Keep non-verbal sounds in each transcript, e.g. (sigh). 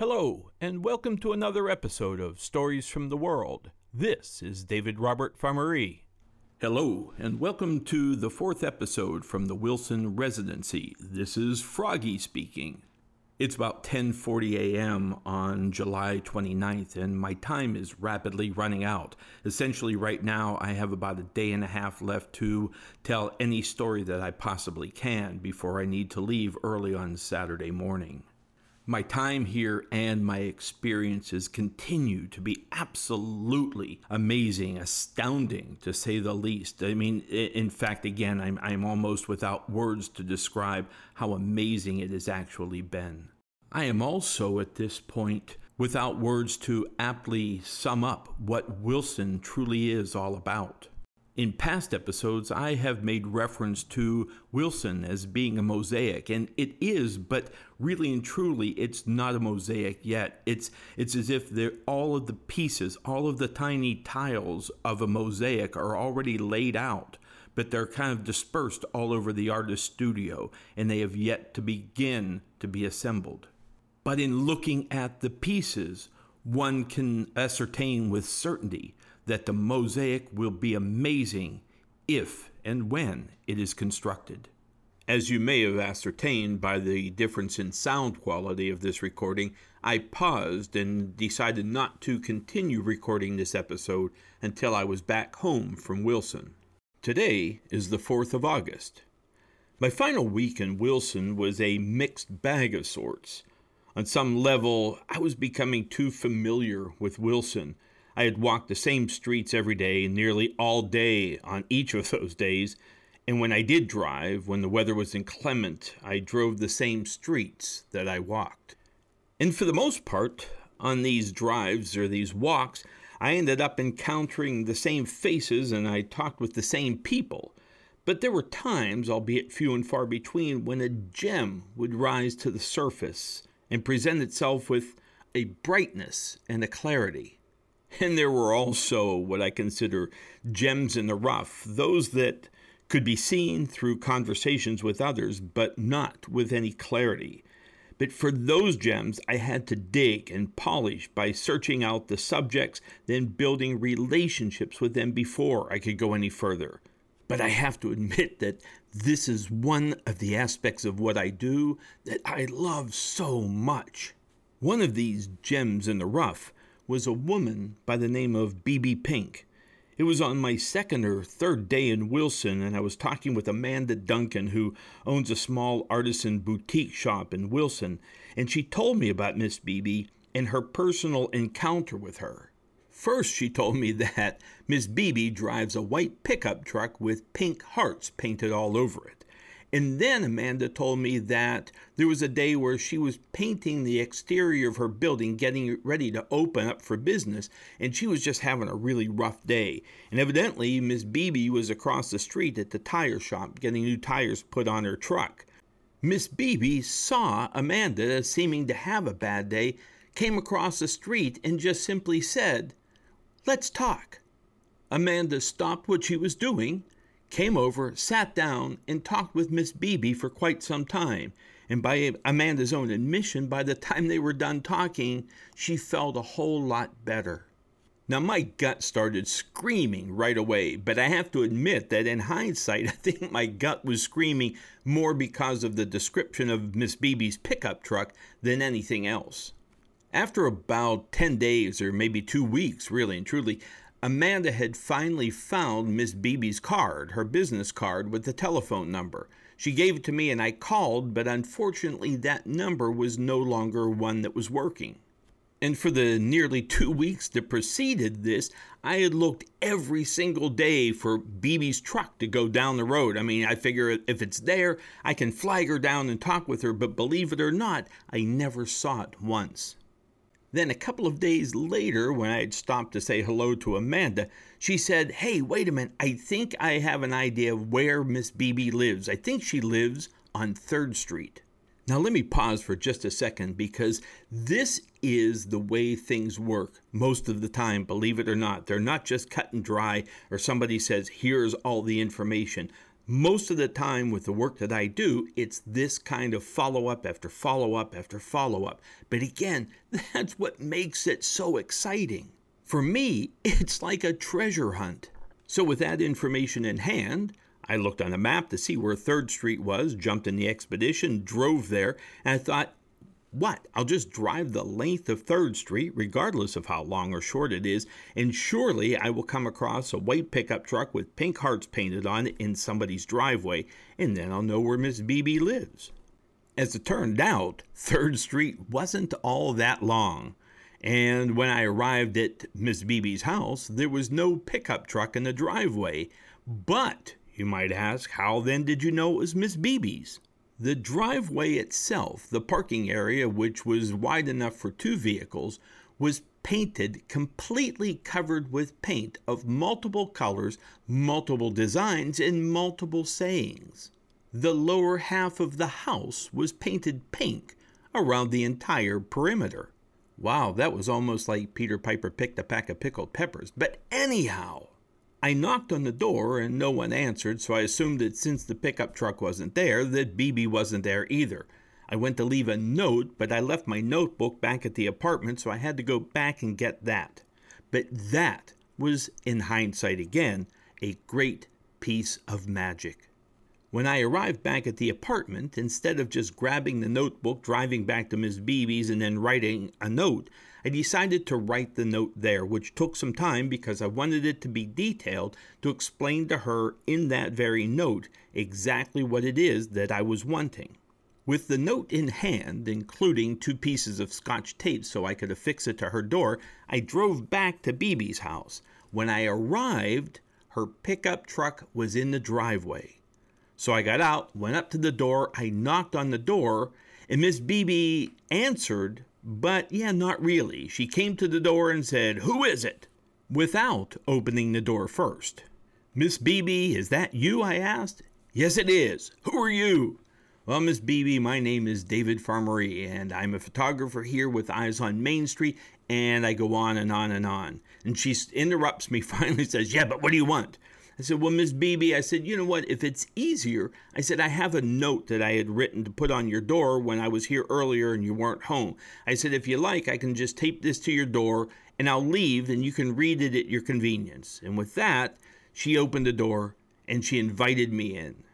Hello, and welcome to another episode of Stories from the World. This is David Robert Farmerie. Hello, and welcome to the fourth episode from the Wilson Residency. This is Froggy speaking. It's about 10:40 a.m. on July 29th and my time is rapidly running out. Essentially right now I have about a day and a half left to tell any story that I possibly can before I need to leave early on Saturday morning my time here and my experiences continue to be absolutely amazing, astounding to say the least. I mean, in fact, again, I'm, I'm almost without words to describe how amazing it has actually been. I am also at this point without words to aptly sum up what Wilson truly is all about. In past episodes, I have made reference to Wilson as being a mosaic, and it is, but really and truly, it's not a mosaic yet. It's, it's as if all of the pieces, all of the tiny tiles of a mosaic are already laid out, but they're kind of dispersed all over the artist's studio, and they have yet to begin to be assembled. But in looking at the pieces, one can ascertain with certainty that the mosaic will be amazing if and when it is constructed. As you may have ascertained by the difference in sound quality of this recording, I paused and decided not to continue recording this episode until I was back home from Wilson. Today is the 4th of August. My final week in Wilson was a mixed bag of sorts. On some level, I was becoming too familiar with Wilson I had walked the same streets every day, nearly all day on each of those days, and when I did drive, when the weather was inclement, I drove the same streets that I walked. And for the most part, on these drives or these walks, I ended up encountering the same faces and I talked with the same people. But there were times, albeit few and far between, when a gem would rise to the surface and present itself with a brightness and a clarity. And there were also what I consider gems in the rough, those that could be seen through conversations with others, but not with any clarity. But for those gems, I had to dig and polish by searching out the subjects, then building relationships with them before I could go any further. But I have to admit that this is one of the aspects of what I do that I love so much. One of these gems in the rough was a woman by the name of B.B. Pink. It was on my second or third day in Wilson, and I was talking with Amanda Duncan, who owns a small artisan boutique shop in Wilson, and she told me about Miss Beebe and her personal encounter with her. First, she told me that Miss Beebe drives a white pickup truck with pink hearts painted all over it. And then Amanda told me that there was a day where she was painting the exterior of her building, getting ready to open up for business, and she was just having a really rough day. And evidently, Miss Beebe was across the street at the tire shop getting new tires put on her truck. Miss Beebe saw Amanda seeming to have a bad day, came across the street, and just simply said, Let's talk. Amanda stopped what she was doing came over, sat down, and talked with Miss Beebe for quite some time. And by Amanda's own admission, by the time they were done talking, she felt a whole lot better. Now, my gut started screaming right away, but I have to admit that in hindsight, (laughs) I think my gut was screaming more because of the description of Miss Beebe's pickup truck than anything else. After about 10 days, or maybe two weeks, really and truly, Amanda had finally found Miss Beebe's card, her business card with the telephone number. She gave it to me and I called, but unfortunately that number was no longer one that was working. And for the nearly two weeks that preceded this, I had looked every single day for Beebe's truck to go down the road. I mean, I figure if it's there, I can flag her down and talk with her, but believe it or not, I never saw it once. Then, a couple of days later, when I had stopped to say hello to Amanda, she said, Hey, wait a minute. I think I have an idea of where Miss Beebe lives. I think she lives on 3rd Street. Now, let me pause for just a second because this is the way things work most of the time, believe it or not. They're not just cut and dry or somebody says, Here's all the information. Most of the time with the work that I do, it's this kind of follow up after follow up after follow up. But again, (laughs) that's what makes it so exciting. For me, (laughs) it's like a treasure hunt. So, with that information in hand, I looked on a map to see where 3rd Street was, jumped in the expedition, drove there, and I thought, what? I'll just drive the length of 3rd Street, regardless of how long or short it is, and surely I will come across a white pickup truck with pink hearts painted on it in somebody's driveway, and then I'll know where Miss Beebe lives. As it turned out, 3rd Street wasn't all that long, and when I arrived at Miss Beebe's house, there was no pickup truck in the driveway. But, you might ask, how then did you know it was Miss Beebe's? The driveway itself, the parking area, which was wide enough for two vehicles, was painted completely covered with paint of multiple colors, multiple designs, and multiple sayings. The lower half of the house was painted pink around the entire perimeter. Wow, that was almost like Peter Piper picked a pack of pickled peppers. But anyhow, I knocked on the door and no one answered, so I assumed that since the pickup truck wasn't there, that Beebe wasn't there either. I went to leave a note, but I left my notebook back at the apartment, so I had to go back and get that. But that was, in hindsight again, a great piece of magic. When I arrived back at the apartment, instead of just grabbing the notebook, driving back to Miss Beebe's, and then writing a note, I decided to write the note there, which took some time because I wanted it to be detailed to explain to her in that very note exactly what it is that I was wanting. With the note in hand, including two pieces of scotch tape so I could affix it to her door, I drove back to Beebe's house. When I arrived, her pickup truck was in the driveway. So I got out, went up to the door, I knocked on the door, and Miss Beebe answered but yeah, not really. She came to the door and said, Who is it? without opening the door first. Miss Beebe, is that you? I asked. Yes, it is. Who are you? Well, Miss Beebe, my name is David Farmerie, and I'm a photographer here with Eyes on Main Street, and I go on and on and on. And she interrupts me, (laughs) finally says, Yeah, but what do you want? I said, Well, Miss Beebe, I said, you know what? If it's easier, I said, I have a note that I had written to put on your door when I was here earlier and you weren't home. I said, if you like, I can just tape this to your door and I'll leave and you can read it at your convenience. And with that, she opened the door and she invited me in.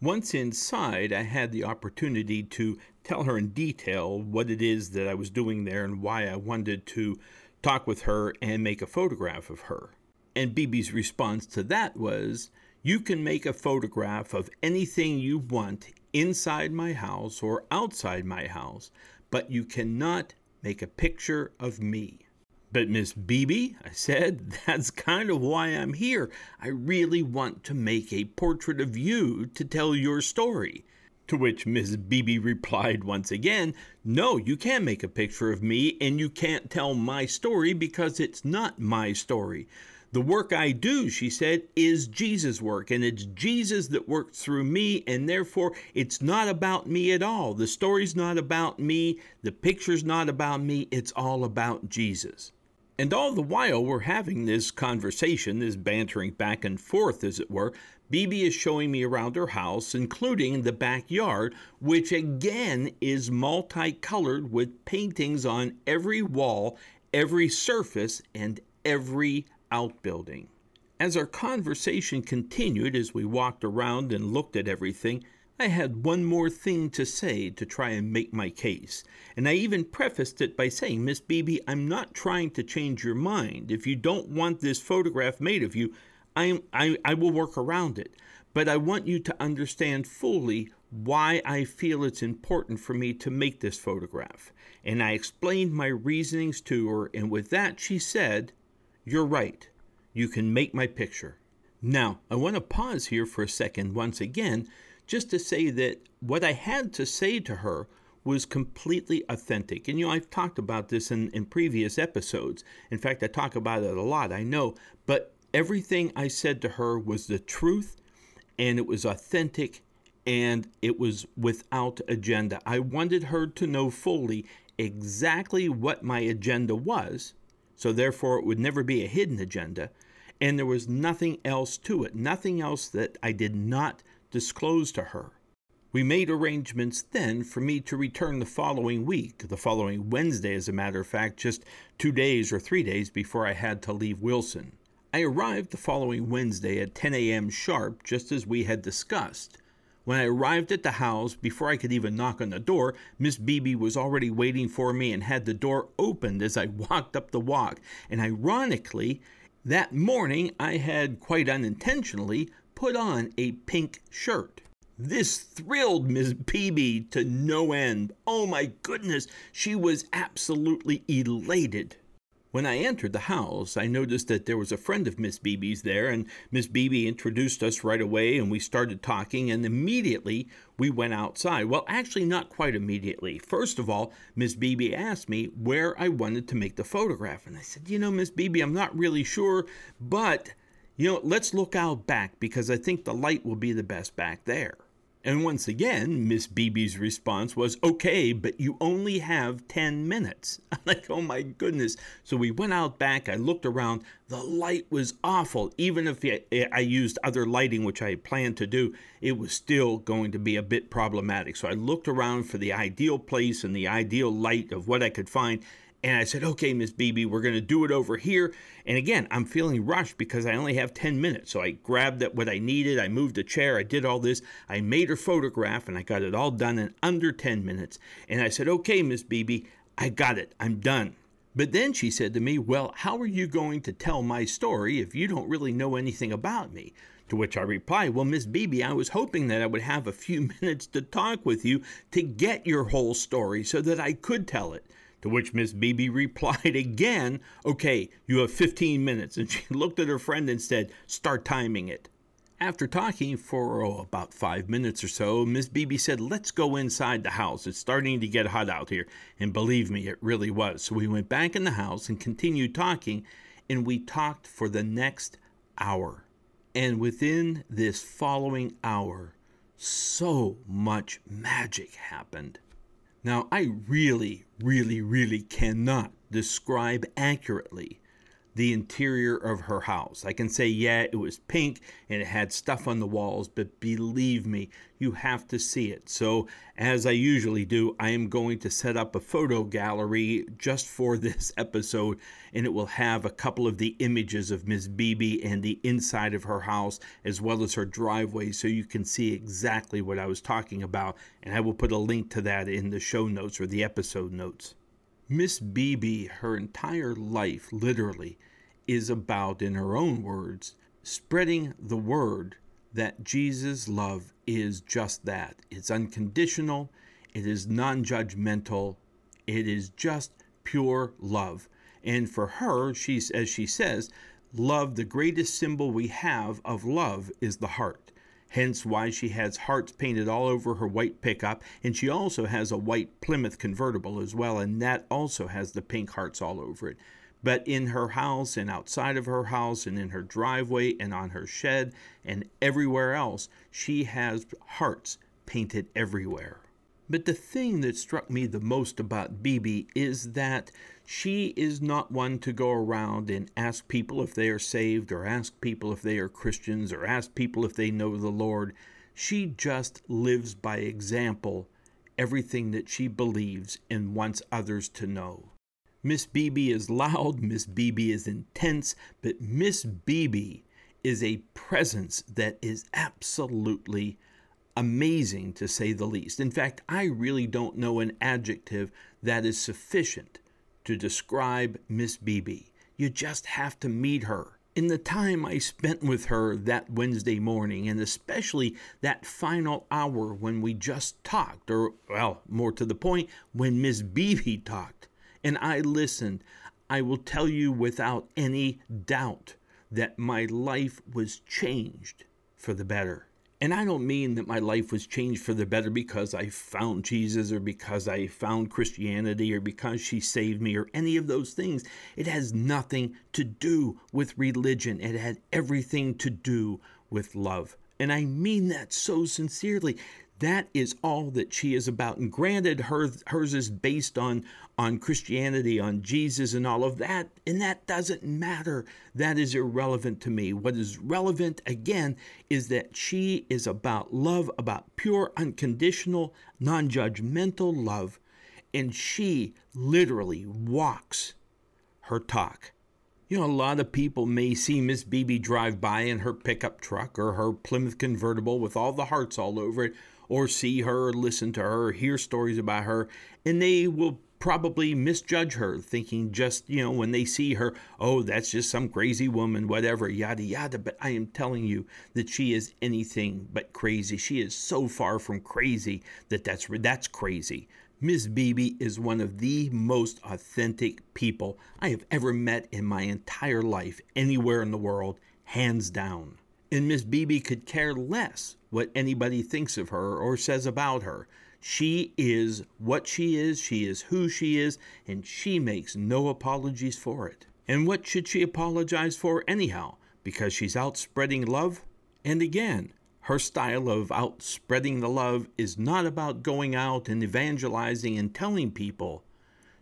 Once inside, I had the opportunity to tell her in detail what it is that I was doing there and why I wanted to talk with her and make a photograph of her. And Beebe's response to that was, You can make a photograph of anything you want inside my house or outside my house, but you cannot make a picture of me. But, Miss Beebe, I said, (laughs) that's kind of why I'm here. I really want to make a portrait of you to tell your story. To which Miss Beebe replied once again, No, you can't make a picture of me, and you can't tell my story because it's not my story. The work I do, she said, is Jesus' work, and it's Jesus that works through me, and therefore it's not about me at all. The story's not about me, the picture's not about me, it's all about Jesus. And all the while we're having this conversation, this bantering back and forth, as it were, Beebe is showing me around her house, including the backyard, which again is multicolored with paintings on every wall, every surface, and every outbuilding. As our conversation continued as we walked around and looked at everything, I had one more thing to say to try and make my case. And I even prefaced it by saying, Miss Beebe, I'm not trying to change your mind. If you don't want this photograph made of you, I, I, I will work around it. But I want you to understand fully why I feel it's important for me to make this photograph. And I explained my reasonings to her, and with that she said, you're right. You can make my picture. Now, I want to pause here for a second once again just to say that what I had to say to her was completely authentic. And you know, I've talked about this in, in previous episodes. In fact, I talk about it a lot, I know. But everything I said to her was the truth and it was authentic and it was without agenda. I wanted her to know fully exactly what my agenda was so therefore it would never be a hidden agenda. And there was nothing else to it, nothing else that I did not disclose to her. We made arrangements then for me to return the following week, the following Wednesday, as a matter of fact, just two days or three days before I had to leave Wilson. I arrived the following Wednesday at 10 a.m. sharp, just as we had discussed. When I arrived at the house, before I could even knock on the door, Miss Beebe was already waiting for me and had the door opened as I walked up the walk. And ironically, that morning I had quite unintentionally put on a pink shirt. This thrilled Miss Beebe to no end. Oh my goodness, she was absolutely elated. When I entered the house, I noticed that there was a friend of Miss Beebe's there, and Miss Beebe introduced us right away, and we started talking, and immediately we went outside. Well, actually, not quite immediately. First of all, Miss Beebe asked me where I wanted to make the photograph, and I said, You know, Miss Beebe, I'm not really sure, but, you know, let's look out back because I think the light will be the best back there. And once again, Miss Beebe's response was, okay, but you only have 10 minutes. (laughs) I'm like, oh my goodness. So we went out back. I looked around. The light was awful. Even if I used other lighting, which I had planned to do, it was still going to be a bit problematic. So I looked around for the ideal place and the ideal light of what I could find. And I said, okay, Miss Beebe, we're going to do it over here. And again, I'm feeling rushed because I only have 10 minutes. So I grabbed what I needed. I moved a chair. I did all this. I made her photograph and I got it all done in under 10 minutes. And I said, okay, Miss Beebe, I got it. I'm done. But then she said to me, Well, how are you going to tell my story if you don't really know anything about me? To which I replied, Well, Miss Beebe, I was hoping that I would have a few (laughs) minutes to talk with you to get your whole story so that I could tell it. To which Miss Beebe replied again, Okay, you have 15 minutes. And she (laughs) looked at her friend and said, Start timing it. After talking for oh, about five minutes or so, Miss Beebe said, Let's go inside the house. It's starting to get hot out here. And believe me, it really was. So we went back in the house and continued talking, and we talked for the next hour. And within this following hour, so much magic happened. Now, I really, really, really cannot describe accurately the interior of her house. I can say, yeah, it was pink and it had stuff on the walls, but believe me, you have to see it. So, as I usually do, I am going to set up a photo gallery just for (laughs) this episode, and it will have a couple of the images of Miss Beebe and the inside of her house, as well as her driveway, so you can see exactly what I was talking about. And I will put a link to that in the show notes or the episode notes. Miss Beebe, her entire life, literally, is about, in her own words, spreading the word that Jesus' love is just that. It's unconditional, it is non judgmental, it is just pure love. And for her, she's, as she says, love, the greatest symbol we have of love is the heart. Hence why she has hearts painted all over her white pickup, and she also has a white Plymouth convertible as well, and that also has the pink hearts all over it but in her house and outside of her house and in her driveway and on her shed and everywhere else, she has hearts painted everywhere. But the thing that struck me the most about Beebe is that she is not one to go around and ask people if they are saved or ask people if they are Christians or ask people if they know the Lord. She just lives by example everything that she believes and wants others to know. Miss Beebe is loud, Miss Beebe is intense, but Miss Beebe is a presence that is absolutely amazing to say the least. In fact, I really don't know an adjective that is sufficient to describe Miss Beebe. You just have to meet her. In the time I spent with her that Wednesday morning, and especially that final hour when we just talked, or, well, more to the point, when Miss Beebe talked, and I listened, I will tell you without any doubt that my life was changed for the better. And I don't mean that my life was changed for the better because I found Jesus or because I found Christianity or because she saved me or any of those things. It has nothing to do with religion, it had everything to do with love. And I mean that so sincerely. That is all that she is about. And granted, her, hers is based on, on Christianity, on Jesus, and all of that. And that doesn't matter. That is irrelevant to me. What is relevant, again, is that she is about love, about pure, unconditional, non judgmental love. And she literally walks her talk. You know, a lot of people may see Miss Beebe drive by in her pickup truck or her Plymouth convertible with all the hearts all over it, or see her, or listen to her, or hear stories about her, and they will probably misjudge her, thinking just, you know, when they see her, oh, that's just some crazy woman, whatever, yada, yada. But I am telling you that she is anything but crazy. She is so far from crazy that that's, that's crazy. Ms. Beebe is one of the most authentic people I have ever met in my entire life, anywhere in the world, hands down. And Miss Beebe could care less what anybody thinks of her or says about her. She is what she is, she is who she is, and she makes no apologies for it. And what should she apologize for anyhow? Because she's out spreading love? And again, her style of out spreading the love is not about going out and evangelizing and telling people.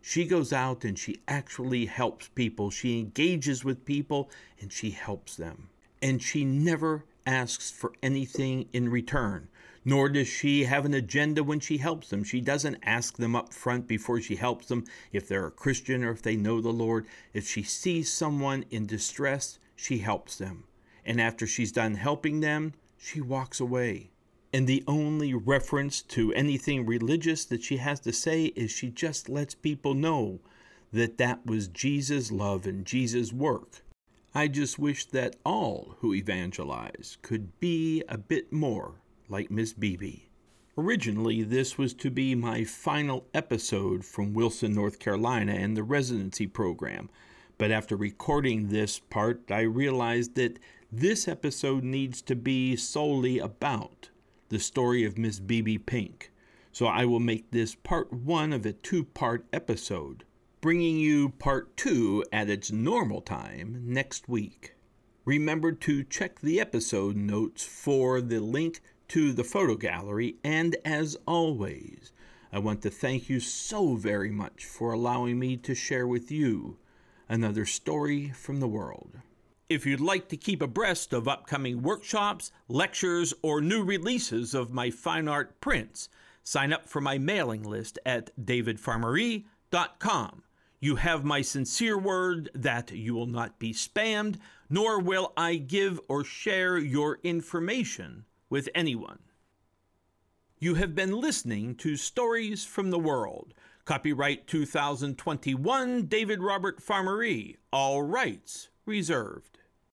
She goes out and she actually helps people. She engages with people and she helps them. And she never asks for anything in return, nor does she have an agenda when she helps them. She doesn't ask them up front before she helps them if they're a Christian or if they know the Lord. If she sees someone in distress, she helps them. And after she's done helping them, she walks away. And the only reference to anything religious that she has to say is she just lets people know that that was Jesus' love and Jesus' work. I just wish that all who evangelize could be a bit more like Miss Beebe. Originally, this was to be my final episode from Wilson, North Carolina and the residency program, but after recording this part, I realized that this episode needs to be solely about the story of Miss Beebe Pink, so I will make this part one of a two part episode, bringing you part two at its normal time next week. Remember to check the episode notes for the link to the photo gallery, and as always, I want to thank you so very much for allowing me to share with you another story from the world. If you'd like to keep abreast of upcoming workshops, lectures, or new releases of my fine art prints, sign up for my mailing list at davidfarmerie.com. You have my sincere word that you will not be spammed, nor will I give or share your information with anyone. You have been listening to Stories from the World. Copyright 2021 David Robert Farmerie. All rights reserved.